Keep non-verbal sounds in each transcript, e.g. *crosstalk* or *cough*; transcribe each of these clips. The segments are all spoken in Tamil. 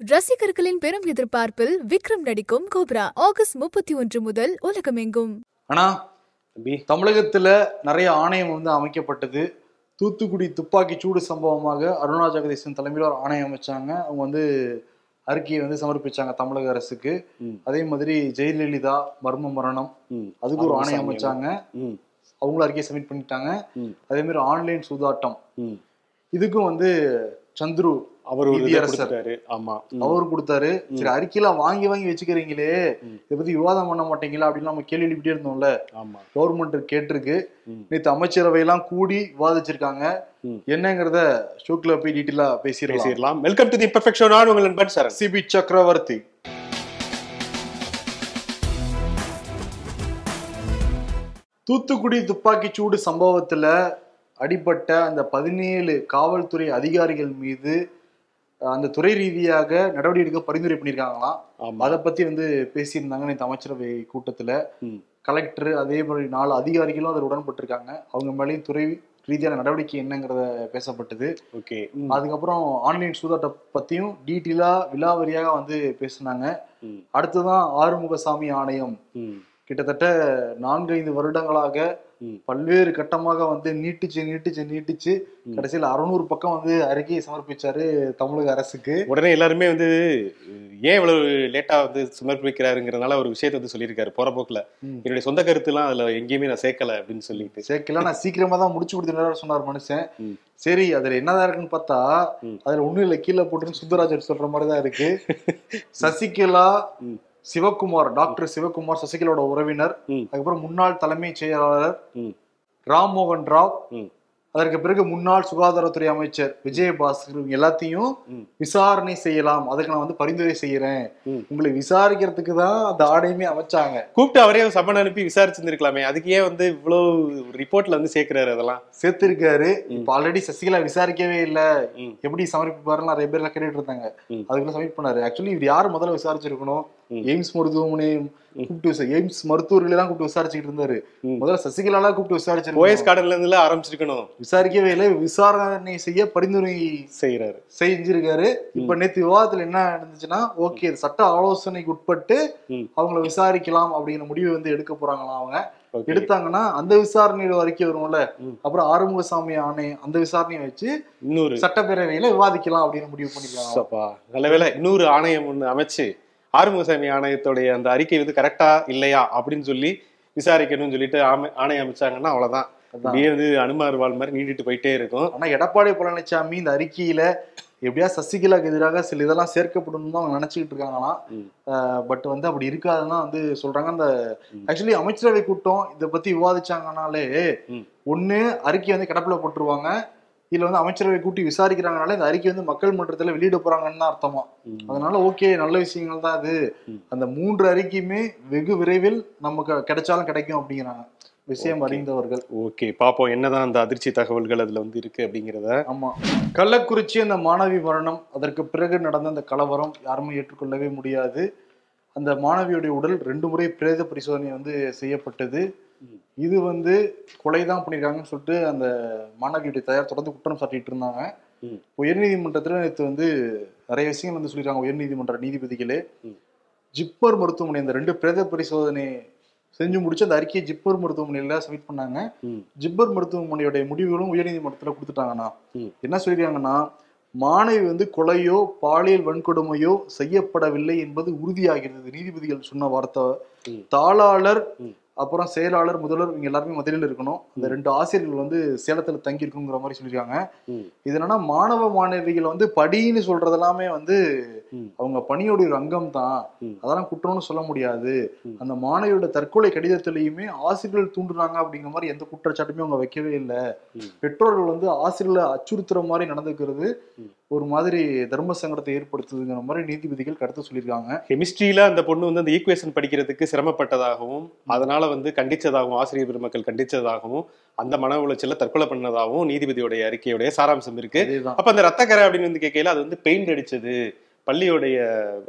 ரசிகர்களின் பெரும் எதிர்பார்ப்பில் விக்ரம் நடிக்கும் கோப்ரா ஆகஸ்ட் முப்பத்தி ஒன்று முதல் உலகமெங்கும் ஆனா தம்பி தமிழகத்துல நிறைய ஆணையம் வந்து அமைக்கப்பட்டது தூத்துக்குடி துப்பாக்கி சூடு சம்பவமாக அருணா ஜெகதீசன் தலைமையில் ஒரு ஆணையம் அமைச்சாங்க அவங்க வந்து அறிக்கையை வந்து சமர்ப்பிச்சாங்க தமிழக அரசுக்கு. அதே மாதிரி ஜெயலலிதா மர்ம மரணம். அதுக்கு ஒரு ஆணையம். அமைச்சாங்க. அவங்களும் அறிக்கையை சப்மிட் பண்ணிட்டாங்க. அதே மாதிரி ஆன்லைன் சூதாட்டம். இதுக்கும் வந்து சந்துரு அவர் ஒரு ஆமா. அவரு கொடுத்தாரு. சரி அறிக்கையெல்லாம் வாங்கி வாங்கி வச்சுக்கிறீங்களே. இதை பத்தி விவாதம் பண்ண மாட்டீங்களா அப்படின்னு நம்ம கேள்வி எழுப்பிட்டே இருந்தோம்ல. ஆமா. கவர்மெண்ட் கேட்டிருக்கு. நேற்று அமைச்சரவை எல்லாம் கூடி விவாதிச்சிருக்காங்க. என்னங்கிறத ஷோக்ல போய் டீட்டெயிலா பேசிடலாம். பேசிடலாம். வெல்கம் டு தி பெர்ஃபெக்ஷன் நான் உங்கள் நண்பன் சரண் சிபி சக்கரவர்த்தி தூத்துக்குடி துப்பாக்கிச் சூடு சம்பவத்துல அடிபட்ட அந்த பதினேழு காவல்துறை அதிகாரிகள் மீது அந்த துறை ரீதியாக நடவடிக்கை எடுக்க பரிந்துரை பண்ணியிருக்காங்களாம். அதை பத்தி வந்து பேசியிருந்தாங்க நேற்று அமைச்சரவை கூட்டத்துல. கலெக்டர் அதே மாதிரி நாலு அதிகாரிகளும் அதில் உடன்பட்டிருக்காங்க. அவங்க மேலேயும் துறை ரீதியான நடவடிக்கை என்னங்கிறத பேசப்பட்டது. ஓகே. அதுக்கப்புறம் ஆன்லைன் சூதாட்ட பத்தியும் டீட்டெயிலா விலாவரியாக வந்து பேசினாங்க. அடுத்ததான் ஆறுமுகசாமி ஆணையம். கிட்டத்தட்ட நான்கு ஐந்து வருடங்களாக. பல்வேறு கட்டமாக வந்து நீட்டிச்சு நீட்டிச்சு நீட்டிச்சு. கடைசியில் அறுநூறு பக்கம் வந்து அறிக்கையை சமர்ப்பிச்சாரு தமிழக அரசுக்கு உடனே எல்லாருமே வந்து ஏன் இவ்வளவு லேட்டா வந்து சமர்ப்பிக்கிறாருங்கிறதுனால ஒரு விஷயத்தை வந்து சொல்லியிருக்காரு போற போக்குல. என்னுடைய சொந்த கருத்துலாம் அதுல எங்கேயுமே நான் சேர்க்கல அப்படின்னு சொல்லிட்டு சேர்க்கல நான் சீக்கிரமா தான் முடிச்சு கொடுத்துருந்தாரு சொன்னார் மனுஷன். சரி அதுல என்னதான் இருக்குன்னு பார்த்தா. அதுல ஒண்ணும் இல்ல கீழே போட்டுன்னு சுந்தராஜன் சொல்ற மாதிரி தான் இருக்கு *laughs* சசிகலா. சிவகுமார் டாக்டர் சிவகுமார் சசிகலாவோட உறவினர். அதுக்கப்புறம் முன்னாள் தலைமைச் செயலாளர். ராம் மோகன் ராவ். அதற்கு பிறகு முன்னாள் சுகாதாரத்துறை அமைச்சர் விஜயபாஸ்கர் இவங்க எல்லாத்தையும். விசாரணை செய்யலாம் அதுக்கு நான் வந்து பரிந்துரை செய்யறேன். உங்களை விசாரிக்கிறதுக்கு தான் அந்த ஆணையமே அமைச்சாங்க கூப்பிட்டு அவரே சம்மன் அனுப்பி விசாரிச்சிருந்திருக்கலாமே அதுக்கு ஏன் வந்து இவ்வளவு ரிப்போர்ட்ல வந்து சேர்க்கிறாரு அதெல்லாம் சேர்த்திருக்காரு. இப்ப ஆல்ரெடி சசிகலா விசாரிக்கவே இல்ல. எப்படி சமர்ப்பிப்பாருன்னு நிறைய பேர் கேட்டுட்டு இருந்தாங்க. அதுக்குள்ள சப்மிட் பண்ணாரு ஆக்சுவலி இவர் யார் முதல்ல விசாரிச்சிருக்கணும். எய்ம்ஸ் மருத்துவமனை கூப்பிட்டு எய்ம்ஸ் மருத்துவர்களை எல்லாம் கூப்பிட்டு விசாரிச்சுட்டு இருந்தாரு. முதல்ல சசிகலாலாம் கூப்பிட்டு ஓஎஸ் விசாரிச்சிருக்கோம் கார்டன்ல இருந்து ஆரம்பிச்சிருக்கணும். விசாரிக்கவே இல்லை. விசாரணை செய்ய பரிந்துரை செய்யறாரு செஞ்சிருக்காரு. இப்ப நேத்து விவாதத்துல என்ன நடந்துச்சுன்னா ஓகே சட்ட ஆலோசனைக்கு உட்பட்டு. அவங்கள விசாரிக்கலாம் அப்படிங்கிற முடிவு வந்து எடுக்க போறாங்களாம் அவங்க. எடுத்தாங்கன்னா அந்த விசாரணையோட அறிக்கை வரும்ல. அப்புறம் ஆறுமுகசாமி ஆணை அந்த விசாரணையை வச்சு இன்னொரு. சட்டப்பேரவையில விவாதிக்கலாம் அப்படின்னு முடிவு பண்ணிக்கலாம் நல்ல வேளை இன்னொரு ஆணையம் ஒண்ணு அமைச்சு ஆறுமுகசாமி ஆணையத்துடைய அந்த அறிக்கை வந்து கரெக்டா இல்லையா அப்படின்னு சொல்லி விசாரிக்கணும்னு சொல்லிட்டு ஆமை- ஆணையம் அமைச்சாங்கன்னா அவ்வளவுதான். அப்படியே வந்து அனுமார் வாழ் மாதிரி நீட்டிட்டு போயிட்டே இருக்கும் ஆனா எடப்பாடி பழனிசாமி இந்த அறிக்கையில எப்படியா சசிகலாக்கு எதிராக சில இதெல்லாம் சேர்க்கப்படும் தான் அவங்க நினைச்சுக்கிட்டு இருக்காங்களாம். பட் வந்து அப்படி இருக்காதுன்னு தான் வந்து சொல்றாங்க அந்த. ஆக்சுவலி அமைச்சரவை கூட்டம் இதை பத்தி விவாதிச்சாங்கனாலே. ஒண்ணு அறிக்கை வந்து கிடப்புல போட்டுருவாங்க இல்ல வந்து அமைச்சரவை கூட்டி விசாரிக்கிறாங்கனால இந்த அறிக்கை வந்து மக்கள் மன்றத்துல வெளியிட போறாங்கன்னு தான் அர்த்தமா. அதனால ஓகே நல்ல விஷயங்கள் தான் அது. அந்த மூன்று அறிக்கையுமே வெகு விரைவில் நமக்கு கிடைச்சாலும் கிடைக்கும் அப்படிங்கிறாங்க. விஷயம். அறிந்தவர்கள். ஓகே பாப்போம் என்னதான் அந்த அதிர்ச்சி தகவல்கள் அதுல வந்து இருக்கு அப்படிங்கிறத. ஆமா. கள்ளக்குறிச்சி அந்த மாணவி மரணம் அதற்கு பிறகு நடந்த அந்த கலவரம் யாருமே ஏற்றுக்கொள்ளவே முடியாது. அந்த மாணவியுடைய உடல் ரெண்டு முறை பிரேத பரிசோதனை வந்து செய்யப்பட்டது. இது வந்து கொலை தான் பண்ணியிருக்காங்கன்னு சொல்லிட்டு அந்த மாணவியுடைய தயார் தொடர்ந்து குற்றம் சாட்டிட்டு இருந்தாங்க. உயர்நீதிமன்றத்தில் நேற்று வந்து நிறைய விஷயங்கள் வந்து சொல்லியிருக்காங்க உயர்நீதிமன்ற நீதிபதிகளே. ஜிப்பர் மருத்துவமனை அந்த ரெண்டு பிரேத பரிசோதனை செஞ்சு முடிச்சு அந்த அறிக்கையை ஜிப்பர் மருத்துவமனையில சப்மிட் பண்ணாங்க. ஜிப்பர் மருத்துவமனையுடைய முடிவுகளும் உயர்நீதிமன்றத்தில் கொடுத்துட்டாங்கண்ணா ம். என்ன சொல்லிருக்காங்கன்னா மாணவி வந்து கொலையோ பாலியல் வன்கொடுமையோ செய்யப்படவில்லை என்பது உறுதியாகிறது நீதிபதிகள் சொன்ன வார்த்தை. தாளாளர். அப்புறம் செயலாளர் முதல்வர் இவங்க எல்லாருமே மதுரையில் இருக்கணும் அந்த ரெண்டு ஆசிரியர்கள் வந்து சேலத்துல தங்கி இருக்குங்கிற மாதிரி சொல்லியிருக்காங்க. இது என்னன்னா மாணவ மாணவிகள் வந்து படின்னு சொல்றது எல்லாமே வந்து. அவங்க பணியோட ஒரு அங்கம் தான். அதெல்லாம் குற்றம்னு சொல்ல முடியாது. அந்த மாணவியோட தற்கொலை கடிதத்திலையுமே ஆசிரியர்கள் தூண்டுறாங்க அப்படிங்கிற மாதிரி எந்த குற்றச்சாட்டுமே அவங்க வைக்கவே இல்லை. பெற்றோர்கள் வந்து ஆசிரியர்களை அச்சுறுத்துற மாதிரி நடந்துக்கிறது. ஒரு மாதிரி தர்ம சங்கடத்தை ஏற்படுத்துதுங்கிற மாதிரி நீதிபதிகள் கருத்து சொல்லியிருக்காங்க. கெமிஸ்ட்ரியில அந்த பொண்ணு வந்து அந்த ஈக்குவேஷன் படிக்கிறதுக்கு சிரமப்பட்டதாகவும் அதனால வந்து கண்டிச்சதாகவும் ஆசிரியர் பெருமக்கள் கண்டிச்சதாகவும் அந்த மன உளைச்சல தற்கொலை பண்ணதாகவும் நீதிபதியுடைய அறிக்கையுடைய சாராம்சம் இருக்கு. அப்ப அந்த ரத்தக்கரை அப்படின்னு வந்து கேட்கையில அது வந்து பெயிண்ட் அடிச்சது. பள்ளியோடைய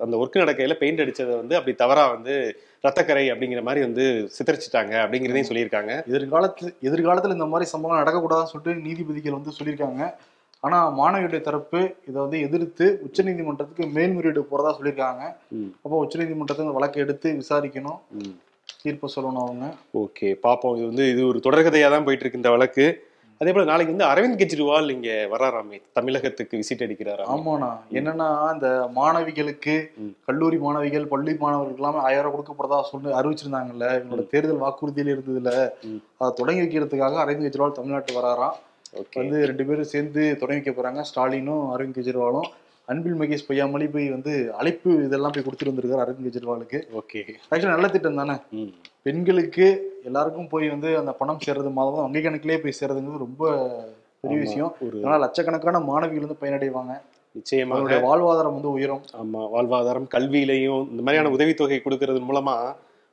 அந்த ஒர்க் நடக்கையில பெயிண்ட் அடிச்சதை வந்து அப்படி தவறா வந்து ரத்தக்கரை அப்படிங்கிற மாதிரி வந்து சித்தரிச்சிட்டாங்க அப்படிங்கிறதையும் சொல்லியிருக்காங்க. எதிர்காலத்துல எதிர்காலத்துல இந்த மாதிரி சம்பவம் நடக்கக்கூடாதுன்னு சொல்லிட்டு நீதிபதிகள் வந்து சொல்லியிருக்காங்க. ஆனா மாணவியுடைய தரப்பு இதை வந்து எதிர்த்து உச்சநீதிமன்றத்துக்கு மேல்முறையீடு போறதா சொல்லியிருக்காங்க. அப்போ உச்சநீதிமன்றத்துக்கு வழக்கு எடுத்து விசாரிக்கணும். தீர்ப்பு சொல்லணும் அவங்க. ஓகே பாப்போம். இது வந்து இது ஒரு தொடர்கதையா தான் போயிட்டு இருக்கு இந்த வழக்கு. அதே போல நாளைக்கு வந்து அரவிந்த் கெஜ்ரிவால் இங்க வராராமே தமிழகத்துக்கு விசிட் அடிக்கிறாராம் ஆமாண்ணா. என்னன்னா இந்த மாணவிகளுக்கு. கல்லூரி மாணவிகள் பள்ளி மாணவர்களுக்கு எல்லாமே ஆயிரம் ரூபாய் கொடுக்கப்படுறதா சொல்லி அறிவிச்சிருந்தாங்கல்ல. இவங்களோட தேர்தல் வாக்குறுதியில இருந்ததுல. அதை தொடங்கி வைக்கிறதுக்காக அரவிந்த் கெஜ்ரிவால் தமிழ்நாட்டு வராராம். வந்து ரெண்டு பேரும் சேர்ந்து தொடங்கி வைக்க போறாங்க. ஸ்டாலினும் அரவிந்த் கெஜ்ரிவாலும். அன்பில் மகேஷ் பொய்யாமொழி போய் வந்து அழைப்பு இதெல்லாம் போய் கொடுத்துட்டு வந்திருக்காரு அரவிந்த் கெஜ்ரிவாலுக்கு. ஓகே. ஆக்சுவலி நல்ல திட்டம் தானே? பெண்களுக்கு எல்லாருக்கும் போய் வந்து அந்த பணம் சேர்றது மாதம் வங்கி கணக்கிலே போய் சேர்றதுங்கிறது ரொம்ப பெரிய. விஷயம். ஒரு அதனால லட்சக்கணக்கான மாணவிகள் வந்து பயனடைவாங்க. நிச்சயமாக. அவங்களுடைய வாழ்வாதாரம் வந்து உயரும். ஆமா வாழ்வாதாரம் கல்வியிலையும் இந்த மாதிரியான உதவித்தொகை கொடுக்கறது மூலமா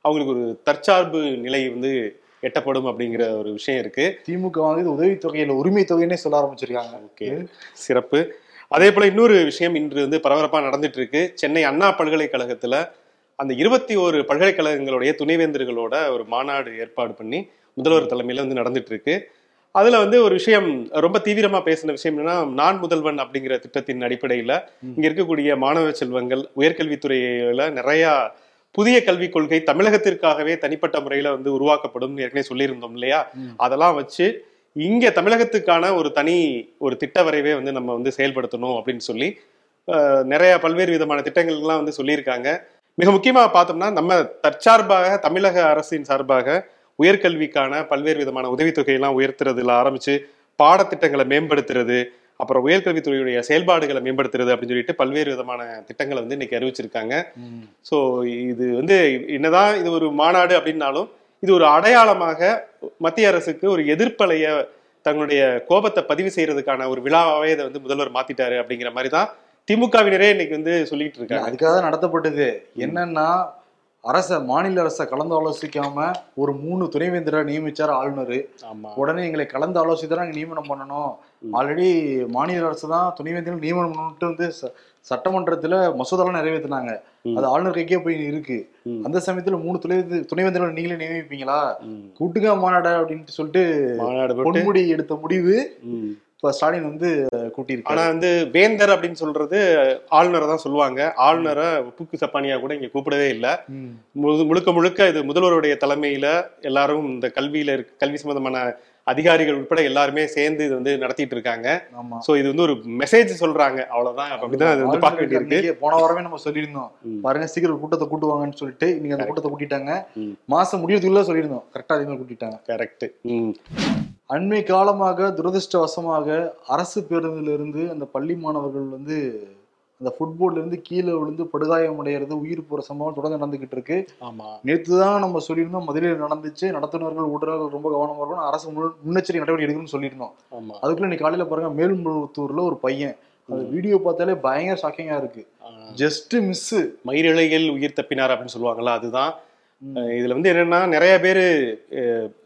அவங்களுக்கு ஒரு தற்சார்பு நிலை வந்து எட்டப்படும் அப்படிங்கிற ஒரு விஷயம் இருக்கு. திமுக வந்து உதவித்தொகையில உரிமை தொகைன்னே சொல்ல ஆரம்பிச்சிருக்காங்க. ஓகே. சிறப்பு. அதே போல இன்னொரு விஷயம் இன்று வந்து பரபரப்பா நடந்துட்டு இருக்கு சென்னை அண்ணா பல்கலைக்கழகத்துல அந்த இருபத்தி ஒரு பல்கலைக்கழகங்களுடைய துணைவேந்தர்களோட ஒரு மாநாடு ஏற்பாடு பண்ணி முதல்வர் தலைமையில வந்து நடந்துட்டு இருக்கு அதுல வந்து ஒரு விஷயம் ரொம்ப தீவிரமா பேசின விஷயம் என்னன்னா நான் முதல்வன் அப்படிங்கிற திட்டத்தின் அடிப்படையில இங்க இருக்கக்கூடிய மாணவ செல்வங்கள் உயர்கல்வித்துறையில நிறைய புதிய கல்விக் கொள்கை தமிழகத்திற்காகவே தனிப்பட்ட முறையில வந்து உருவாக்கப்படும் ஏற்கனவே சொல்லியிருந்தோம் இல்லையா. அதெல்லாம் வச்சு இங்க தமிழகத்துக்கான ஒரு தனி ஒரு திட்ட வரைவே வந்து நம்ம வந்து செயல்படுத்தணும் அப்படின்னு சொல்லி நிறைய பல்வேறு விதமான திட்டங்கள்லாம் வந்து சொல்லியிருக்காங்க மிக முக்கியமா பார்த்தோம்னா நம்ம தற்சார்பாக தமிழக அரசின் சார்பாக உயர்கல்விக்கான பல்வேறு விதமான உதவித்தொகையெல்லாம் உயர்த்துறதுல ஆரம்பிச்சு பாடத்திட்டங்களை மேம்படுத்துறது அப்புறம் உயர்கல்வித்துறையுடைய செயல்பாடுகளை மேம்படுத்துறது அப்படின்னு சொல்லிட்டு பல்வேறு விதமான திட்டங்களை வந்து இன்னைக்கு அறிவிச்சிருக்காங்க. ஸோ இது வந்து என்னதான் இது ஒரு மாநாடு அப்படின்னாலும் இது ஒரு அடையாளமாக மத்திய அரசுக்கு ஒரு எதிர்ப்பலைய தங்களுடைய கோபத்தை பதிவு செய்யறதுக்கான ஒரு விழாவாவே இதை வந்து முதல்வர் மாத்திட்டாரு அப்படிங்கிற மாதிரி தான் திமுகவினரே இன்னைக்கு வந்து சொல்லிட்டு இருக்காங்க. அதுக்காக தான் நடத்தப்பட்டது. என்னன்னா அரச மாநில அரசை கலந்து ஆலோசிக்காம ஒரு மூணு துணைவேந்தரை நியமிச்சார் ஆளுநர் உடனே எங்களை கலந்து ஆலோசித்து தான் நாங்க நியமனம் பண்ணணும். ஆல்ரெடி மாநில அரசு தான் துணைவேந்தர்கள் நியமனம் பண்ணிட்டு வந்து சட்டமன்றத்துல மசோதாலாம் நிறைவேற்றினாங்க. அது ஆளுநர் கைக்கே போய் இருக்கு. அந்த சமயத்துல மூணு துணைவேந்தர் துணைவேந்தர்கள் நீங்களே நியமிப்பீங்களா. கூட்டுக மாநாடு அப்படின்ட்டு சொல்லிட்டு பொன்முடி எடுத்த முடிவு. இப்ப ஸ்டாலின் வந்து ஆனா கூட்டியிருக்காரு வந்து வேந்தர் அப்படின்னு சொல்றது ஆளுநரை தான் சொல்லுவாங்க. ஆளுநரை புக்கு சப்பானியா கூட இங்க கூப்பிடவே இல்லை. முழுக்க முழுக்க இது முதல்வருடைய தலைமையில எல்லாரும் இந்த கல்வியில இருக்க கல்வி சம்பந்தமான அதிகாரிகள் உட்பட எல்லாருமே சேர்ந்து இது வந்து நடத்திட்டு இருக்காங்க. ஆமா. சோ இது வந்து ஒரு மெசேஜ் சொல்றாங்க. அவ்வளவுதான். அப்படிதான் இது வந்து பார்க்க வேண்டியிருக்கு. போன வாரமே நம்ம சொல்லியிருந்தோம். பாருங்க சீக்கிரம் கூட்டத்தை கூட்டுவாங்கன்னு சொல்லிட்டு இன்னைக்கு அந்த கூட்டத்தை கூட்டிட்டாங்க. மாசம் முடியறதுக்குள்ள சொல்லியிருந்தோம். கரெக்டா அதே மாதிரி கூட்டிட்டாங்க. கரெக்ட் அண்மை காலமாக துரதிருஷ்டவசமாக அரசு பேருந்துல இருந்து அந்த பள்ளி மாணவர்கள் வந்து அந்த ஃபுட்போர்ட்ல இருந்து கீழே விழுந்து படுகாயம் அடைகிறது உயிர் போற சம்பவம் தொடர்ந்து நடந்துகிட்டு இருக்கு. ஆமா. நேற்று தான் நம்ம சொல்லியிருந்தோம் முதலில் நடந்துச்சு. நடத்துனர்கள் ஊடகங்கள் ரொம்ப கவனமா இருக்கணும். அரசு முன்- முன்னெச்சரிக்கை நடவடிக்கை எடுக்கணும்னு சொல்லியிருந்தோம். ஆமா. அதுக்குள்ள இன்னைக்கு காலையில பாருங்க மேல்முத்தூர்ல ஒரு பையன் அந்த வீடியோ பார்த்தாலே பயங்கர ஷாக்கிங்கா இருக்கு. ஜஸ்ட் மிஸ் மயிரிழைகள் உயிர் தப்பினார் அப்படின்னு சொல்லுவாங்கல்ல அதுதான் இதுல வந்து என்னன்னா நிறைய பேரு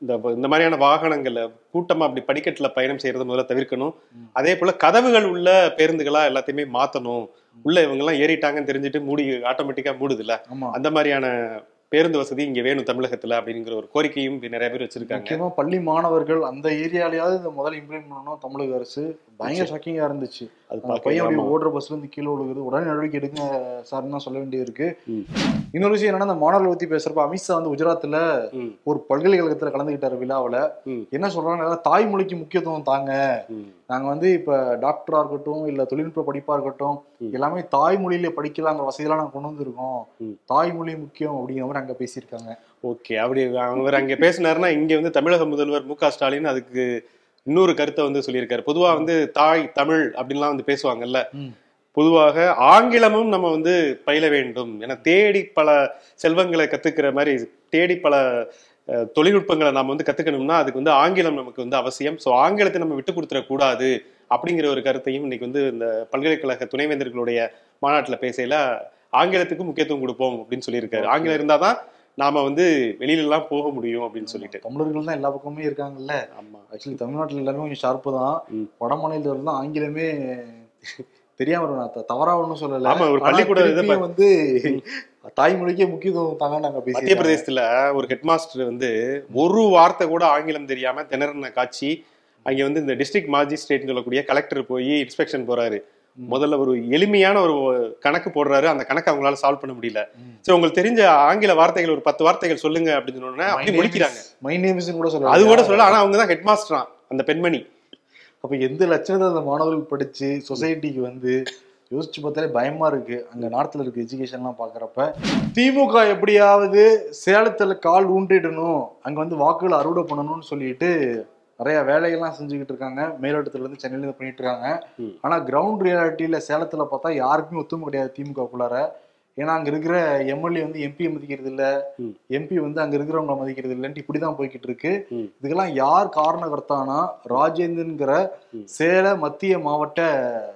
இந்த இந்த மாதிரியான வாகனங்கள்ல கூட்டமா அப்படி படிக்கட்டுல பயணம் செய்யறத முதல்ல தவிர்க்கணும். அதே போல கதவுகள் உள்ள பேருந்துகளா எல்லாத்தையுமே மாத்தணும். உள்ள இவங்க எல்லாம் ஏறிட்டாங்கன்னு தெரிஞ்சுட்டு மூடி ஆட்டோமேட்டிக்கா மூடுதுல்ல. ஆமா. அந்த மாதிரியான பேருந்து வசதி இங்க வேணும் தமிழகத்துல அப்படிங்கிற ஒரு கோரிக்கையும் நிறைய பேர் வச்சிருக்காங்க. முக்கியமா பள்ளி மாணவர்கள் அந்த ஏரியாலயாவது இந்த முதல்ல இம்ப்ளிமெண்ட் பண்ணணும் தமிழக அரசு. பயங்கர ஷாக்கிங்கா இருந்துச்சு அது அந்த பையன். ஓடுற பஸ்ல இருந்து கீழே விழுகுது உடனே நடவடிக்கை எடுங்க சார்னு தான் சொல்ல வேண்டியது இருக்கு. இன்னொரு விஷயம் என்னன்னா இந்த மாணவர்களை பத்தி பேசுறப்ப அமித்ஷா வந்து குஜராத்ல ஒரு பல்கலைக்கழகத்துல கலந்துகிட்டாரு விழாவுல. என்ன சொல்றாங்க தாய்மொழிக்கு முக்கியத்துவம் தாங்க. நாங்க வந்து இப்ப டாக்டரா இருக்கட்டும் இல்ல தொழில்நுட்ப படிப்பா இருக்கட்டும். எல்லாமே தாய்மொழியில படிக்கலாங்கிற வசதியெல்லாம் நாங்க கொண்டு வந்திருக்கோம். தாய்மொழி முக்கியம் அப்படிங்கிற மாதிரி அங்க பேசியிருக்காங்க ஓகே அப்படி அவர் அங்க பேசினாருன்னா இங்க வந்து தமிழக முதல்வர் மு க ஸ்டாலின் அதுக்கு இன்னொரு கருத்தை வந்து சொல்லியிருக்காரு. பொதுவா வந்து தாய் தமிழ் அப்படின்லாம் வந்து பேசுவாங்கல்ல. பொதுவாக ஆங்கிலமும் நம்ம வந்து பயில வேண்டும். என தேடி பல செல்வங்களை கத்துக்கிற மாதிரி தேடி பல தொழில்நுட்பங்களை நாம வந்து கத்துக்கணும்னா அதுக்கு வந்து ஆங்கிலம் நமக்கு வந்து அவசியம். ஸோ ஆங்கிலத்தை நம்ம விட்டு கொடுத்துட கூடாது அப்படிங்கிற ஒரு கருத்தையும் இன்னைக்கு வந்து இந்த பல்கலைக்கழக துணைவேந்தர்களுடைய மாநாட்டுல பேசையில ஆங்கிலத்துக்கு முக்கியத்துவம் கொடுப்போம் அப்படின்னு சொல்லியிருக்காரு. ஆங்கிலம் இருந்தாதான் நாம வந்து வெளியில எல்லாம் போக முடியும் அப்படின்னு சொல்லிட்டு. தமிழர்கள் தான் எல்லா பக்கமுமே இருக்காங்கல்ல. ஆமா. ஆக்சுவலி தமிழ்நாட்டுல எல்லாருமே கொஞ்சம் ஷார்ப்பு தான். வட மாநிலத்துல தான் ஆங்கிலமே தெரியாம நான் தவறா ஒண்ணும் சொல்லல. ஆமா, ஒரு பள்ளிக்கூட இதை வந்து தாய்மொழிக்கே முக்கியத்துவம் தாங்க நாங்க மத்திய பேசி பிரதேசத்துல ஒரு ஹெட் மாஸ்டர் வந்து ஒரு வார்த்தை கூட ஆங்கிலம் தெரியாம திணறின காட்சி அங்க வந்து இந்த டிஸ்ட்ரிக்ட் மாஜிஸ்ட்ரேட்னு சொல்லக்கூடிய கலெக்டர் போய் இன்ஸ்பெக்ஷன் போறாரு. முதல்ல ஒரு எளிமையான ஒரு கணக்கு போடுறாரு. அந்த கணக்கு அவங்களால சால்வ் பண்ண முடியல. சரி உங்களுக்கு தெரிஞ்ச ஆங்கில வார்த்தைகள் ஒரு பத்து வார்த்தைகள் சொல்லுங்க அப்படின்னு சொன்னோன்னே அப்படி முடிக்கிறாங்க மை நேம்ஸ் கூட சொல்ல அது கூட சொல்லல ஆனா அவங்க தான் ஹெட் மாஸ்டரா அந்த பெண்மணி. அப்ப எந்த லட்சணத்தை அந்த மாணவர்கள் படிச்சு சொசைட்டிக்கு வந்து யோசிச்சு பார்த்தாலே பயமா இருக்கு. அங்க நார்த்ல இருக்க எஜுகேஷன்லாம் பாக்குறப்ப திமுக எப்படியாவது சேலத்துல கால் ஊன்றிடணும் அங்க வந்து வாக்குகள் அறுவடை பண்ணணும்னு சொல்லிட்டு நிறைய வேலைகள்லாம் செஞ்சுக்கிட்டு இருக்காங்க மேலிடத்துல இருந்து சென்னையில இருந்து பண்ணிட்டு இருக்காங்க. ஆனா கிரவுண்ட் ரியாலிட்டியில சேலத்துல பார்த்தா யாருக்குமே ஒத்துமை கிடையாது திமுகக்குள்ளார ஏன்னா அங்க இருக்கிற எம்எல்ஏ வந்து எம்பி மதிக்கிறது இல்ல. எம்பி வந்து அங்க இருக்கிறவங்க மதிக்கிறது இல்லைன்ட்டு இப்படிதான் போய்கிட்டு இருக்கு. இதுக்கெல்லாம் யார் காரணகர்த்தானா ராஜேந்திரன்கிற ம். சேல மத்திய மாவட்ட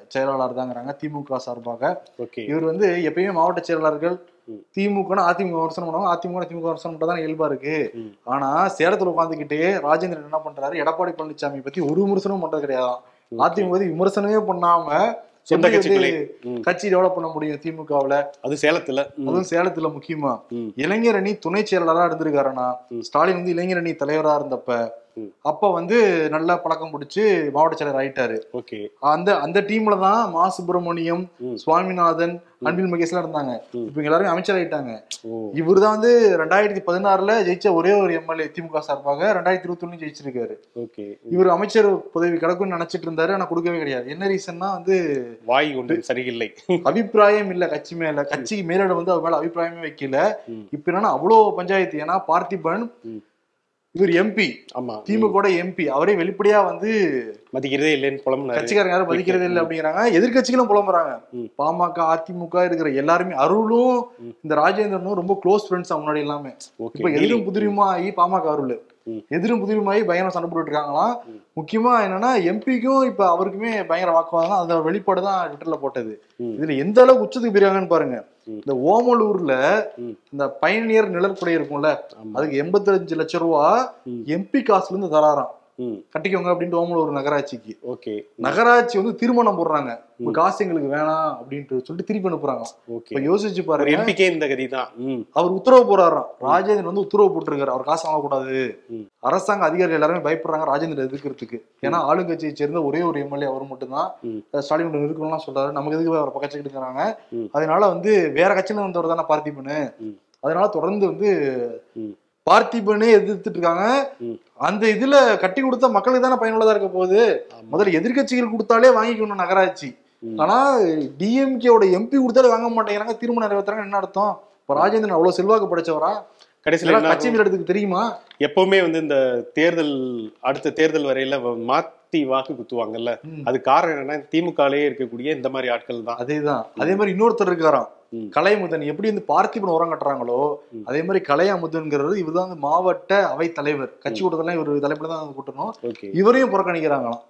செயலாளர் தாங்கிறாங்க திமுக சார்பாக ஓகே இவர் வந்து எப்பயுமே மாவட்ட செயலாளர்கள். திமுக அதிமுக விமர்சனம் பண்ணுவாங்க அதிமுக திமுக விமர்சனம் மட்டும் தான் இயல்பா இருக்கு. ஆனா சேலத்துல உட்காந்துக்கிட்டே ராஜேந்திரன் என்ன பண்றாரு எடப்பாடி பழனிசாமி பத்தி ஒரு விமர்சனமும் பண்றது கிடையாதாம் அதிமுக பத்தி விமர்சனமே பண்ணாம சொந்த ம். கட்சி டெவலப் பண்ண முடியும் திமுகவுல அது சேலத்துல. அதுவும் சேலத்துல முக்கியமா. இளைஞர் அணி துணை செயலாளரா இருந்திருக்காருண்ணா ம். ஸ்டாலின் வந்து இளைஞர் அணி தலைவரா இருந்தப்ப. அப்ப வந்து நல்லா பழக்கம் பிடிச்சு மாவட்ட செயலர் ஆயிட்டாரு. ஓகே. அந்த அந்த டீம்ல தான் மா. சுப்பிரமணியம். சுவாமிநாதன் அன்பில் மகேஷ் எல்லாம் இருந்தாங்க. இப்ப எல்லாரும் அமைச்சர் ஆயிட்டாங்க. இவர் தான் வந்து ரெண்டாயிரத்தி பதினாறுல ஜெயிச்ச ஒரே ஒரு எம்எல்ஏ திமுக சார்பாக ரெண்டாயிரத்தி இருபத்தி ஒண்ணு ஜெயிச்சிருக்காரு. ஓகே. இவர் அமைச்சர் பதவி கிடக்கும்னு நினைச்சிட்டு இருந்தாரு ஆனா கொடுக்கவே கிடையாது. என்ன ரீசன்னா வந்து வாய் ஒன்று சரியில்லை. அபிப்பிராயம் இல்ல கட்சி மேல. கட்சிக்கு மேலிடம் வந்து அவர் மேல அபிப்பிராயமே வைக்கல. இப்ப என்னன்னா அவ்வளவு பஞ்சாயத்து. ஏன்னா பார்த்திபன். இவர் எம்பி ஆமா. திமுக எம்பி அவரே வெளிப்படையா வந்து மதிக்கிறதே இல்லைன்னு புலம்புனாரு. கட்சிக்காரங்க யாரும் மதிக்கிறதே இல்லை அப்படிங்கிறாங்க. எதிர்கட்சிகளும் புலம்புறாங்க. பாமக அதிமுக இருக்கிற எல்லாருமே அருளும். இந்த ராஜேந்திரனும் ரொம்ப க்ளோஸ் ஃப்ரெண்ட்ஸ் முன்னாடி எல்லாமே. இப்ப எதிரும் புதிருமா ஆகி பாமக அருள். எதிரும் புதிருமாயி பயங்கரம் சண்டை போட்டுட்டு இருக்காங்களாம். முக்கியமா என்னன்னா எம்பிக்கும் இப்ப அவருக்குமே பயங்கர வாக்குவாதம் அந்த வெளிப்பாடு தான் ட்விட்டர்ல போட்டது. இதுல எந்த அளவுக்கு உச்சத்துக்கு போயிருக்காங்கன்னு பாருங்க. இந்த ஓமலூர்ல. இந்த பயணியர் நிழற்குடை இருக்கும்ல. அதுக்கு எண்பத்தஞ்சு லட்சம் ரூபா. எம்பி காசுல இருந்து தராராம் கட்டிக்கோங்க அப்படின்ட்டு ஓமலூர் நகராட்சிக்கு. ஓகே. நகராட்சி வந்து தீர்மானம் போடுறாங்க. காசு எங்களுக்கு வேணாம் அப்படின்ட்டு சொல்லிட்டு திருப்பி அனுப்புறாங்க. ஓகே. யோசிச்சு பாருங்க. எம்பிக்கே இந்த கதி தான் அவர் உத்தரவு போறாராம் ராஜேந்திரன் வந்து உத்தரவு போட்டிருக்காரு. அவர் காசு வாங்கக்கூடாது. அரசாங்க அதிகாரிகள் எல்லாருமே பயப்படுறாங்க ராஜேந்திரன் எதிர்க்கிறதுக்கு. ஏன்னா ஆளுங்கட்சியை சேர்ந்த ஒரே ஒரு எம்எல்ஏ அவர் மட்டும்தான். ஸ்டாலின் இருக்கணும்லாம் சொல்றாரு. நமக்கு எதுக்கு அவரை பக்கச்சுக்கிட்டு இருக்கிறாங்க? ம். அதனால வந்து வேற கட்சியில வந்தவர் தானே பார்த்திபனு. அதனால தொடர்ந்து வந்து. பார்த்திபனே எதிர்த்துட்டு இருக்காங்க. அந்த இதுல கட்டி கொடுத்தா மக்களுக்கு தானே பயனுள்ளதா இருக்க போகுது. முதல்ல எதிர்க்கட்சிகள் கொடுத்தாலே வாங்கிக்கணும் நகராட்சி. ஆனா டிஎம்கேவோட எம்பி கொடுத்தாலே வாங்க மாட்டேங்கிறாங்க திரும்ப நிறைவேற்றுறாங்க என்ன அர்த்தம் இப்ப ராஜேந்திரன் அவ்வளவு செல்வாக்கு படைச்சவரா கடைசியில கட்சி ஆகும்? மேலிடத்துக்கு தெரியுமா எப்பவுமே வந்து இந்த தேர்தல் அடுத்த தேர்தல் வரையில மாத்தி வாக்கு குத்துவாங்கல்ல. அது காரணம் என்னன்னா திமுகலயே இருக்கக்கூடிய இந்த மாதிரி ஆட்கள் தான் அதேதான் அதே மாதிரி இன்னொருத்தர் இருக்காராம். கலைமுதன் எப்படி வந்து பார்த்திபன் உரம் கட்டுறாங்களோ. அதே மாதிரி கலையமுதன்கிறது இவர் தான் மாவட்ட அவை தலைவர் கட்சி கூட்டத்தெல்லாம் இவர் தலைப்புல தான் கூட்டணும். இவரையும் புறக்கணிக்கிறாங்களாம்.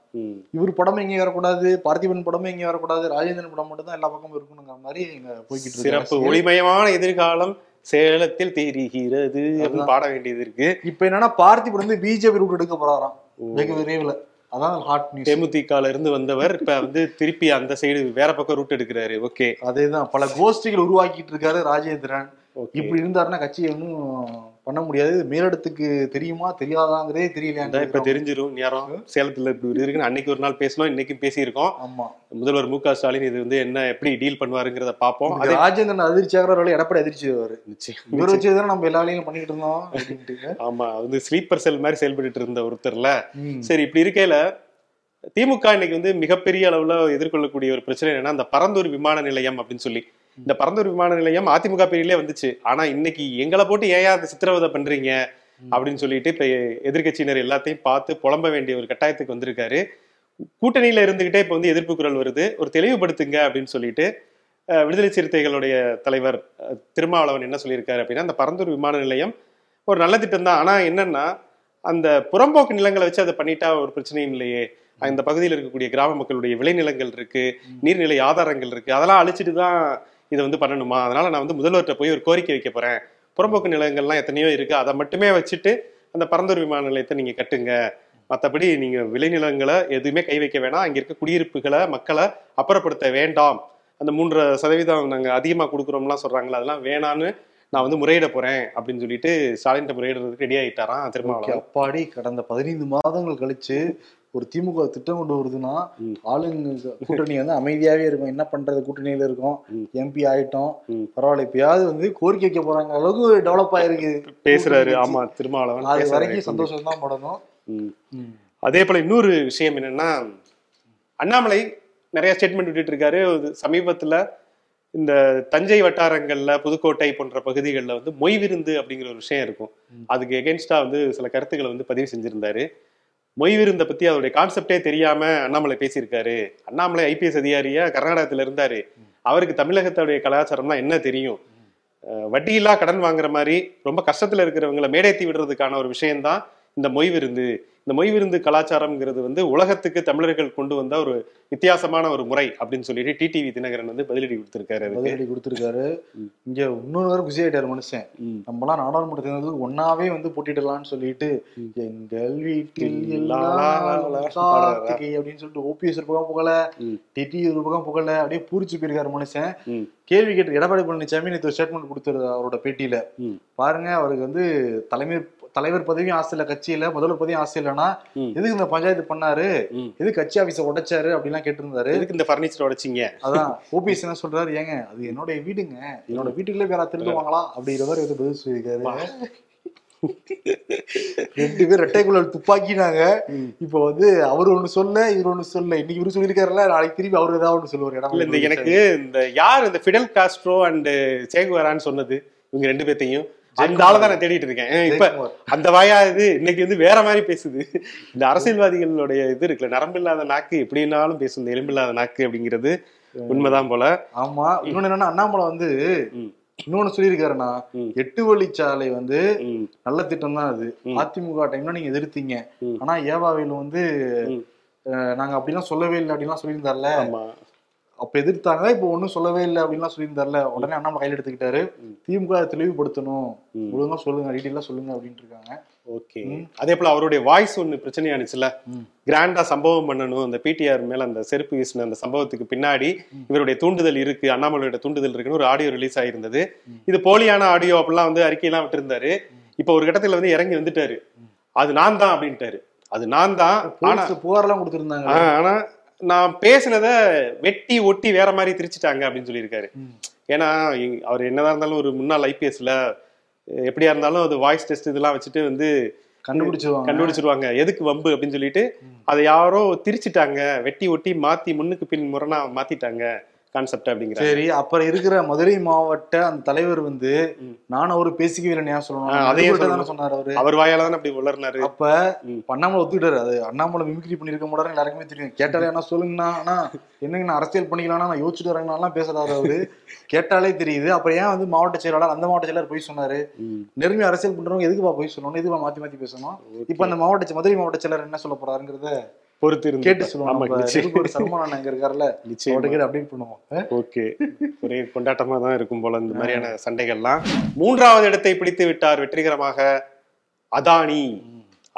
இவர் படம் எங்கேயும் வரக்கூடாது பார்த்திபன் படம் எங்கேயும் வரக்கூடாது ராஜேந்திரன் படம் மட்டும் தான் எல்லா பக்கமும் இருக்கணுங்கிற மாதிரி இங்க போய்கிட்டு இருக்கு சிறப்பு. ஒளிமயமான எதிர்காலம் சேலத்தில் தெரிகிறது பாட வேண்டியது இருக்கு. இப்ப என்னன்னா பார்த்திபன் வந்து பிஜேபி ரூட் எடுக்க போறாராம். வெகு விரைவில். அதான் ஹாட் நியூஸ் தேமுதிகல இருந்து வந்தவர் இப்ப வந்து திருப்பி அந்த சைடு வேற பக்கம் ரூட் எடுக்கிறாரு. ஓகே அதேதான். பல கோஷ்டிகள் உருவாக்கிட்டு இருக்காரு ராஜேந்திரன். இப்படி இருந்தாருன்னா கட்சியை ஒன்றும் பண்ண முடியாது. மேலிடத்துக்கு தெரியுமா? தெரியாதாங்கிறதே அதான் இப்ப தெரிஞ்சிரும். நேரம். சேலத்துல இப்படி இருக்குன்னு அன்னைக்கு ஒரு நாள் பேசணும் இன்னைக்கும் பேசியிருக்கோம். ஆமா. முதல்வர் மு க. ஸ்டாலின் இது வந்து என்ன எப்படி டீல் பண்ணுவாருங்கிறத பார்ப்போம். அதே ராஜேந்திரன் அதிர்ச்சி ஆகிறவர்கள் எடப்பாடி அதிர்ச்சி வருவாரு இவர். வச்சுதான் நம்ம எல்லா வேலையும் பண்ணிட்டு இருந்தோம் ஆமா வந்து ஸ்லீப்பர் செல் மாதிரி செயல்பட்டு இருந்த ஒருத்தர்ல. சரி இப்படி இருக்கையில திமுக இன்னைக்கு வந்து மிகப்பெரிய அளவுல எதிர்கொள்ளக்கூடிய ஒரு பிரச்சனை என்னன்னா இந்த பரந்தூர் விமான நிலையம் அப்படின்னு சொல்லி. இந்த பரந்தூர் விமான நிலையம் அதிமுக பேரிலே வந்துச்சு. ஆனா இன்னைக்கு எங்களை போட்டு ஏன் அதை சித்திரவதை பண்றீங்க? அப்படின்னு சொல்லிட்டு இப்ப எதிர்க்கட்சியினர் எல்லாத்தையும் பார்த்து புலம்ப வேண்டிய ஒரு கட்டாயத்துக்கு வந்திருக்காரு. கூட்டணியில இருந்துகிட்டே இப்ப வந்து எதிர்ப்பு குரல் வருது. ஒரு தெளிவுபடுத்துங்க அப்படின்னு சொல்லிட்டு விடுதலை சிறுத்தைகளுடைய தலைவர் திருமாவளவன் என்ன சொல்லியிருக்காரு அப்படின்னா அந்த பரந்தூர் விமான நிலையம் ஒரு நல்ல திட்டம் தான் ஆனா என்னன்னா அந்த புறம்போக்கு நிலங்களை வச்சு அதை பண்ணிட்டா ஒரு பிரச்சனையும் இல்லையே. இந்த பகுதியில் இருக்கக்கூடிய கிராம மக்களுடைய விளைநிலங்கள் இருக்கு நீர்நிலை ஆதாரங்கள் இருக்கு. அதெல்லாம் அழிச்சிட்டு தான் இதை வந்து பண்ணணுமா? அதனால நான் வந்து முதல்வர்கிட்ட போய் ஒரு கோரிக்கை வைக்க போறேன். புறம்போக்கு நிலங்கள்லாம் எத்தனையோ இருக்கு. அதை மட்டுமே வச்சுட்டு அந்த பரந்தூர் விமான நிலையத்தை நீங்க கட்டுங்க. மற்றபடி நீங்க விளைநிலங்களை எதுவுமே கை வைக்க வேணாம். அங்க இருக்க குடியிருப்புகளை மக்களை அப்புறப்படுத்த வேண்டாம். அந்த மூன்று சதவீதம் நாங்கள் அதிகமா கொடுக்குறோம்லாம் சொல்றாங்களா அதெல்லாம் வேணான்னு நான் வந்து முறையிட போறேன் அப்படின்னு சொல்லிட்டு ஸ்டாலின் முறையிடுறதுக்கு ரெடி ஆயிட்டாராம் ஓகே, அப்பாடி கடந்த பதினைந்து மாதங்கள் கழிச்சு ஒரு திமுக திட்டம் கொண்டு வருதுன்னா. ஆளுங்க கூட்டணி வந்து அமைதியாவே இருக்கும். என்ன பண்றது? கூட்டணியில இருக்கும். எம்பி ஆயிட்டோம். பரவாயில்ல. இப்பயாவது வந்து கோரிக்கை வைக்க போறாங்க. அளவுக்கு டெவலப் ஆயிருக்கு. பேசுறாரு. ஆமா திருமாவளவன் அது. வரைக்கும் சந்தோஷம் தான் படணும். அதே போல இன்னொரு விஷயம் என்னன்னா அண்ணாமலை நிறைய ஸ்டேட்மெண்ட் விட்டுட்டு இருக்காரு. சமீபத்துல இந்த தஞ்சை வட்டாரங்கள்ல புதுக்கோட்டை போன்ற பகுதிகளில் வந்து மொய் விருந்து அப்படிங்கிற ஒரு விஷயம் இருக்கும். அதுக்கு எகென்ஸ்டா வந்து சில கருத்துக்களை வந்து பதிவு செஞ்சிருந்தாரு. மொய் விருந்தை பத்தி அதோடைய கான்செப்டே தெரியாம அண்ணாமலை பேசியிருக்காரு. அண்ணாமலை ஐபிஎஸ் அதிகாரியா கர்நாடகத்துல இருந்தாரு. அவருக்கு தமிழகத்துடைய கலாச்சாரம்னா என்ன தெரியும்? வட்டியில்லா கடன் வாங்குற மாதிரி ரொம்ப கஷ்டத்துல இருக்கிறவங்களை மேடைத்தி விடுறதுக்கான ஒரு விஷயம்தான் இந்த மொய் விருந்து இந்த மொய் விருந்து கலாச்சாரம்ங்கிறது வந்து உலகத்துக்கு தமிழர்கள் கொண்டு வந்த ஒரு வித்தியாசமான ஒரு முறை அப்படின்னு சொல்லிட்டு டிடிவி தினகரன் வந்து பதிலடி கொடுத்திருக்காரு பதிலடி கொடுத்திருக்காரு. இங்க இன்னொரு குசி ஆயிட்டாரு மனுஷன் ம். நம்மலாம் நாடாளுமன்ற தேர்தலுக்கு ஒன்னாவே வந்து போட்டிடலாம்னு சொல்லிட்டு. எங்கள் வீட்டில் அப்படின்னு சொல்லிட்டு ஓபிஎஸ் ஒரு பக்கம் புகழ. டிடி ஒரு பக்கம் புகழ அப்படியே பூரிச்சு போயிருக்காரு மனுஷன். கேள்வி கேட்டு எடப்பாடி பழனிசாமி நேற்று ஸ்டேட்மெண்ட் கொடுத்தாரு அவரோட பேட்டியில. பாருங்க அவருக்கு வந்து தலைமை தலைவர் பதவியும் ஆசை இல்ல கட்சியில முதல்வர் பதவியும் ஆசை இல்லைன்னா ம். எதுக்கு இந்த பஞ்சாயத்து பண்ணாரு. எது கட்சி ஆபீஸ உடைச்சாரு அப்படிலாம் கேட்டிருந்தாரு. எதுக்கு இந்த பர்னிச்சர் உடைச்சிங்க? அதான் ஓபிஎஸ் என்ன சொல்றாரு? ஏங்க அது என்னோட வீடுங்க. என்னோட வீட்டுக்குள்ளே வேற திருடுவாங்களா? அப்படிங்கிற மாதிரி வந்து பதில் சொல்லியிருக்காரு. ரெண்டு பேர் ரெட்டைக்குள்ள துப்பாக்கினாங்க. இப்போ வந்து அவர் ஒண்ணு சொல்ல இவர் ஒண்ணு சொல்ல. இன்னைக்கு இவரு சொல்லியிருக்காருல்ல நாளைக்கு திரும்பி அவரு ஏதாவது ஒண்ணு சொல்லுவார் இல்ல இந்த எனக்கு இந்த யார் இந்த ஃபிடல் காஸ்ட்ரோ அண்ட் சேகுவரான்னு சொன்னது இவங்க ரெண்டு பேர்த்தையும். அந்த ஆளை தான் நான் தேடிட்டு இருக்கேன். இப்ப அந்த வாயா இது இன்னைக்கு வந்து வேற மாதிரி பேசுது. இந்த அரசியல்வாதிகளுடைய இது இருக்குல்ல நரம்பில்லாத நாக்கு எப்படின்னாலும் பேசும் இந்த எலும்பில்லாத நாக்கு அப்படிங்கிறது உண்மைதான் போல. ஆமா. இன்னொன்னு என்னன்னா அண்ணாமலை வந்து. இன்னொன்னு சொல்லியிருக்காருண்ணா ம். எட்டு வழிச்சாலை வந்து நல்ல திட்டம் தான் அது. அதிமுக டைம்ல நீங்க எதிர்த்தீங்க. ஆனா ஏவாவையில் வந்து நாங்க அப்படிலாம் சொல்லவே இல்லை அப்படின்லாம் சொல்லியிருந்தார்ல. அப்ப எதிர்த்தாங்க இப்போ ஒண்ணும் சொல்லவே இல்லை அப்படின்லாம் சொல்லியிருந்தார்ல. உடனே அண்ணாமலை கையில் எடுத்துக்கிட்டாரு. திமுக தெளிவுபடுத்தணும். ஒழுங்கா சொல்லுங்க டீட்டெயிலா சொல்லுங்க அப்படின்ட்டு இருக்காங்க. ஓகே. அதே போல அவருடைய வாய்ஸ் ஒண்ணு பிரச்சனையானுச்சுல. கிராண்டா சம்பவம் பண்ணணும். அந்த பிடிஆர் மேல அந்த செருப்பு வீசின அந்த சம்பவத்துக்கு பின்னாடி இவருடைய தூண்டுதல் இருக்கு. அண்ணாமலையோட தூண்டுதல் இருக்குன்னு ஒரு ஆடியோ ரிலீஸ் ஆயிருந்தது. இது போலியான ஆடியோ அப்படிலாம் வந்து அறிக்கையெல்லாம் விட்டுருந்தாரு. இப்போ ஒரு கட்டத்துல வந்து இறங்கி வந்துட்டாரு. அது நான் தான் அப்படின்ட்டாரு. அது நான் தான். புகார்லாம் கொடுத்திருந்தாங்க. ஆனா நான் பேசினத வெட்டி ஒட்டி வேற மாதிரி திரிச்சிட்டாங்க அப்படின்னு சொல்லியிருக்காரு. ஏன்னா அவர் என்னதான் இருந்தாலும் ஒரு முன்னாள் ஐபிஎஸ்ல எப்படியா இருந்தாலும் அது வாய்ஸ் டெஸ்ட் இதெல்லாம் வச்சுட்டு வந்து கண்டுபிடிச்சிருவாங்க. கண்டுபிடிச்சிருவாங்க. எதுக்கு வம்பு அப்படின்னு சொல்லிட்டு. அதை யாரோ திரிச்சிட்டாங்க. வெட்டி ஒட்டி மாத்தி முன்னுக்கு பின் முரணா மாத்திட்டாங்க. கான்செப்ட் அப்படிங்கிறாங்க. சரி அப்புறம் இருக்கிற மதுரை மாவட்ட அந்த தலைவர் வந்து ம். நானும் அவரு பேசிக்கவே இல்லை ஏன் சொல்லணும்? நடுவர்கிட்ட தானே. சொன்னாரு அவரு. அவர் வாயால தான் அப்படி உளர்னாரு? அப்ப அண்ணாமலை ஒத்துக்கிட்டாரு. அது அண்ணாமலை மிமிக்ரி பண்ணிருக்க மாட்டாரு எல்லாருக்குமே தெரியும். கேட்டாலே என்ன சொல்லுங்கண்ணா அண்ணா என்னங்க நான் அரசியல் பண்ணிக்கலாம்னா நான் யோசிச்சுட்டு வரேங்கலாம் பேசுறாரு அவரு. கேட்டாலே தெரியுது. அப்புறம் ஏன் வந்து மாவட்ட செயலாளர் அந்த மாவட்ட செயலாளர் போய் சொன்னாரு. நெருங்கி அரசியல் பண்றவங்க எதுக்குப்பா போய் சொல்லணும்? எதுக்குப்பா மாத்தி மாத்தி பேசணும்? இப்ப அந்த மாவட்ட மதுரை மாவட்ட செயலர் என்ன சொல்ல போறாருங்கிறத பொறுத்து இருந்து கேட்டு. நெருங்கோடு சல்மான் அங்க இருக்காருல்ல? நிச்சயமா. அப்டேட் பண்ணுவோம்? ஓகே. ஒரே கொண்டாட்டமா தான் இருக்கும் போல இந்த மாதிரியான சண்டைகள்லாம். மூன்றாவது இடத்தை பிடித்து விட்டார் வெற்றிகரமாக அதானி.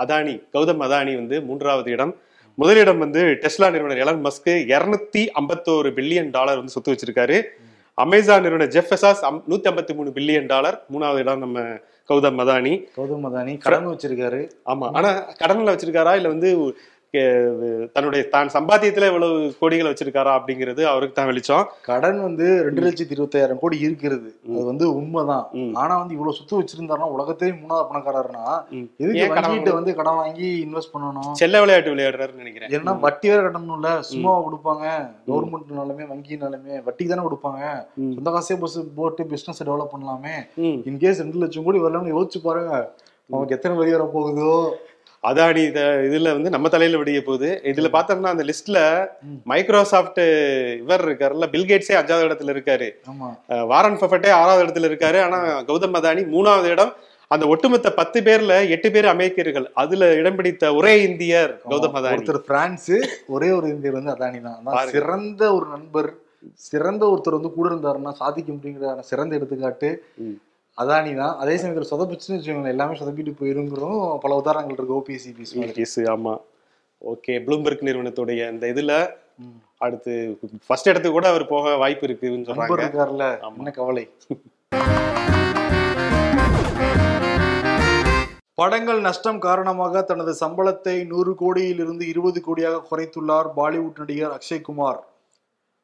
அதானி கௌதம் அதானி வந்து மூன்றாவது இடம். முதலிடம் வந்து டெஸ்லா நிறுவனர் எலன் மஸ்க் இருநூத்தி ஐம்பத்தோரு பில்லியன் டாலர் வந்து சொத்து வச்சிருக்காரு. அமேசான் நிறுவனர் ஜெஃப் பெசாஸ் நூத்தி ஐம்பத்தி மூணு பில்லியன் டாலர். மூணாவது இடம் நம்ம கௌதம் அதானி. கௌதம் அதானி கடன் வச்சிருக்காரு. ஆமா ஆனா கடன்ல வச்சிருக்காரா இல்ல வந்து தன்னுடைய தான் சம்பாத்தியத்துல இவ்வளவு கோடிகளை வச்சிருக்காரா அப்படிங்கிறது அவருக்கு தான் வெளிச்சம். கடன் வந்து ரெண்டு லட்சத்தி இருபத்தாயிரம் கோடி இருக்கிறது. அது வந்து உண்மைதான். ஆனா வந்து இவ்வளவு சொத்து வச்சிருந்தாருன்னா உலகத்தையே மூணாவது பணக்காரர்னா. எதுக்கு வங்கிட்டு வந்து கடன் வாங்கி இன்வெஸ்ட் பண்ணணும்? செல்ல விளையாட்டு விளையாடுறாருன்னு நினைக்கிறேன். ஏன்னா வட்டி வேற கட்டணும்ல. சும்மாவா கொடுப்பாங்க. கவர்மெண்ட்னாலுமே வங்கினாலுமே வட்டிக்கு தானே கொடுப்பாங்க. சொந்த காசே பஸ் போட்டு பிசினஸ் டெவலப் பண்ணலாமே. இன்கேஸ் ரெண்டு லட்சம் கோடி வரலாம்னு யோசிச்சு பாருங்க. நமக்கு எத்தனை வரி வர போகுதோ அதானி இத இதுல வந்து நம்ம தலையில விடிய போகுது. இதுல பார்த்தோம்னா அந்த லிஸ்ட்ல. மைக்ரோசாஃப்ட் இவர் இருக்காருல்ல பில்கேட்ஸே அஞ்சாவது இடத்துல இருக்காரு. வாரன் பஃபட்டே ஆறாவது இடத்துல இருக்காரு. ஆனா கௌதம் அதானி மூணாவது இடம் அந்த ஒட்டுமொத்த பத்து பேர்ல எட்டு பேர் அமெரிக்கர்கள். அதுல இடம் பிடித்த ஒரே இந்தியர் கௌதம் அதானி. ஒருத்தர் பிரான்ஸ் ஒரே ஒரு இந்தியர் வந்து அதானி தான். சிறந்த ஒரு நண்பர் சிறந்த ஒருத்தர் வந்து கூட இருந்தாருன்னா சாதிக்க முடியுங்கிற சிறந்த எடுத்துக்காட்டு. அதானி தான் அதே சமயத்துல சொதப்பிச்சுன்னு வச்சுக்கோங்களேன். எல்லாமே சொதப்பிட்டு போயிருங்கிறோம். பல உதாரணங்கள் இருக்கு. பீஸ் ETS, ஆமா. ஓகே ப்ளூம்பெர்க் நிறுவனத்துடைய அந்த இதுல அடுத்து ஃபர்ஸ்ட் இடத்துக்கு கூட அவர் போக வாய்ப்பு இருக்குன்னு சொல்றாங்க. இருக்காருல்ல. என்ன கவலை? படங்கள் நஷ்டம் காரணமாக தனது சம்பளத்தை நூறு கோடியிலிருந்து இருபது கோடியாக குறைத்துள்ளார் பாலிவுட் நடிகர் அக்ஷய்குமார்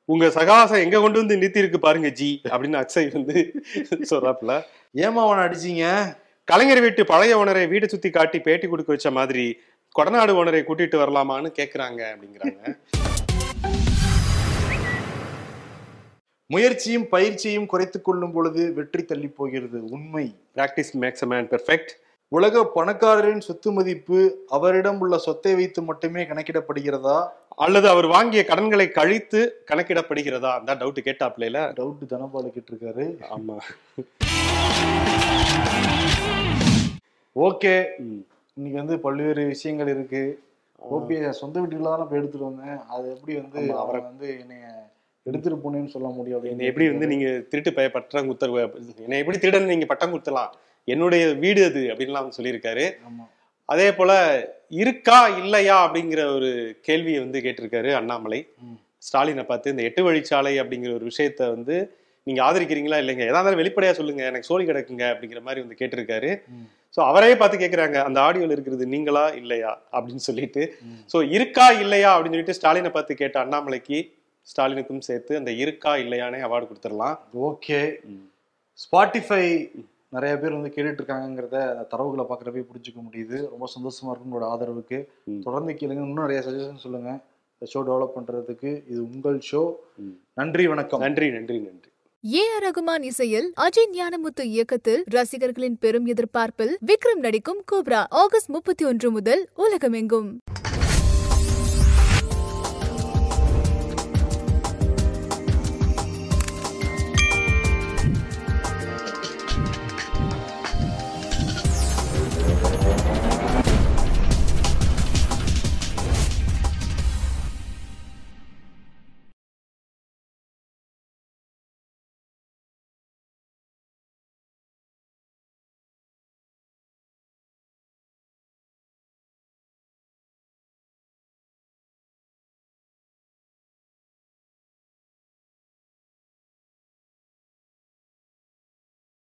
உங்க சகாசம் எங்க கொண்டு வந்து நிறுத்தி இருக்கு பாருங்க ஜி அப்படின்னு அக்ஷய் வந்து சொல்றாப்புல ஏமா அவனை அடிச்சீங்க? கலைஞர் வீட்டு பழைய ஓனரை வீடு சுத்தி காட்டி பேட்டி கொடுக்க வச்ச மாதிரி கொடநாடு ஓனரை கூட்டிட்டு வரலாமான்னு கேக்குறாங்க அப்படிங்கிறாங்க. முயற்சியும் பயிற்சியும் குறைத்து கொள்ளும் பொழுது வெற்றி தள்ளி போகிறது உண்மை. பிராக்டிஸ் மேக்ஸ் மேன் பெர்ஃபெக்ட் உலக பணக்காரரின் சொத்து மதிப்பு அவரிடம் உள்ள சொத்தை வைத்து மட்டுமே கணக்கிடப்படுகிறதா? அல்லது அவர் வாங்கிய கடன்களை கழித்து கணக்கிடப்படுகிறதா? அந்த டவுட் கேட்டாப்ல டவுட் தனபாலு கேட்டிருக்காரு ஆமா. ஓகே. இன்னைக்கு வந்து பல்வேறு விஷயங்கள் இருக்கு. ஓபி சொந்த வீட்டுல தான் போய் எடுத்துட்டு வந்தேன். அது எப்படி வந்து அவரை வந்து என்னைய எடுத்துட்டு போனேன்னு சொல்ல முடியும் என்னை எப்படி வந்து நீங்க திருட்டு பய பட்டம் குத்தர் என்னை எப்படி திருடன் நீங்க பட்டம் குத்தலாம் என்னுடைய வீடு அது அப்படின்லாம் அவர் சொல்லியிருக்காரு. ஆமா. அதே போல இருக்கா இல்லையா அப்படிங்கிற ஒரு கேள்வியை வந்து கேட்டிருக்காரு அண்ணாமலை. ஸ்டாலினை பார்த்து இந்த எட்டு வழிச்சாலை அப்படிங்கிற ஒரு விஷயத்த வந்து நீங்க ஆதரிக்கிறீங்களா இல்லைங்க? எதா இருந்தாலும் வெளிப்படையா சொல்லுங்க. எனக்கு சோழி கிடக்குங்க அப்படிங்கிற மாதிரி வந்து கேட்டிருக்காரு. சோ அவரே பார்த்து கேக்குறாங்க அந்த ஆடியோல இருக்கிறது நீங்களா இல்லையா அப்படின்னு சொல்லிட்டு. சோ இருக்கா இல்லையா அப்படின்னு சொல்லிட்டு ஸ்டாலினை பார்த்து கேட்ட அண்ணாமலைக்கு ஸ்டாலினுக்கும் சேர்த்து அந்த இருக்கா இல்லையானே அவார்டு கொடுத்துடலாம். ஓகே. ஸ்பாட்டிஃபை நிறைய பேர் வந்து கேட்டுட்டு இருக்காங்கிறத தரவுகளை பார்க்குறப்பே புரிஞ்சுக்க முடியுது. ரொம்ப சந்தோஷமா இருக்கும் உங்களோட ஆதரவுக்கு. தொடர்ந்து கேளுங்க. இன்னும் நிறைய சஜஷன் சொல்லுங்க. இந்த ஷோ டெவலப் பண்றதுக்கு இது உங்கள் ஷோ. நன்றி வணக்கம். நன்றி நன்றி நன்றி. ஏ ஆர் ரகுமான் இசையில் அஜய் ஞானமுத்து இயக்கத்தில் ரசிகர்களின் பெரும் எதிர்பார்ப்பில் விக்ரம் நடிக்கும் கோப்ரா ஆகஸ்ட் முப்பத்தி ஒன்று முதல் உலகமெங்கும்.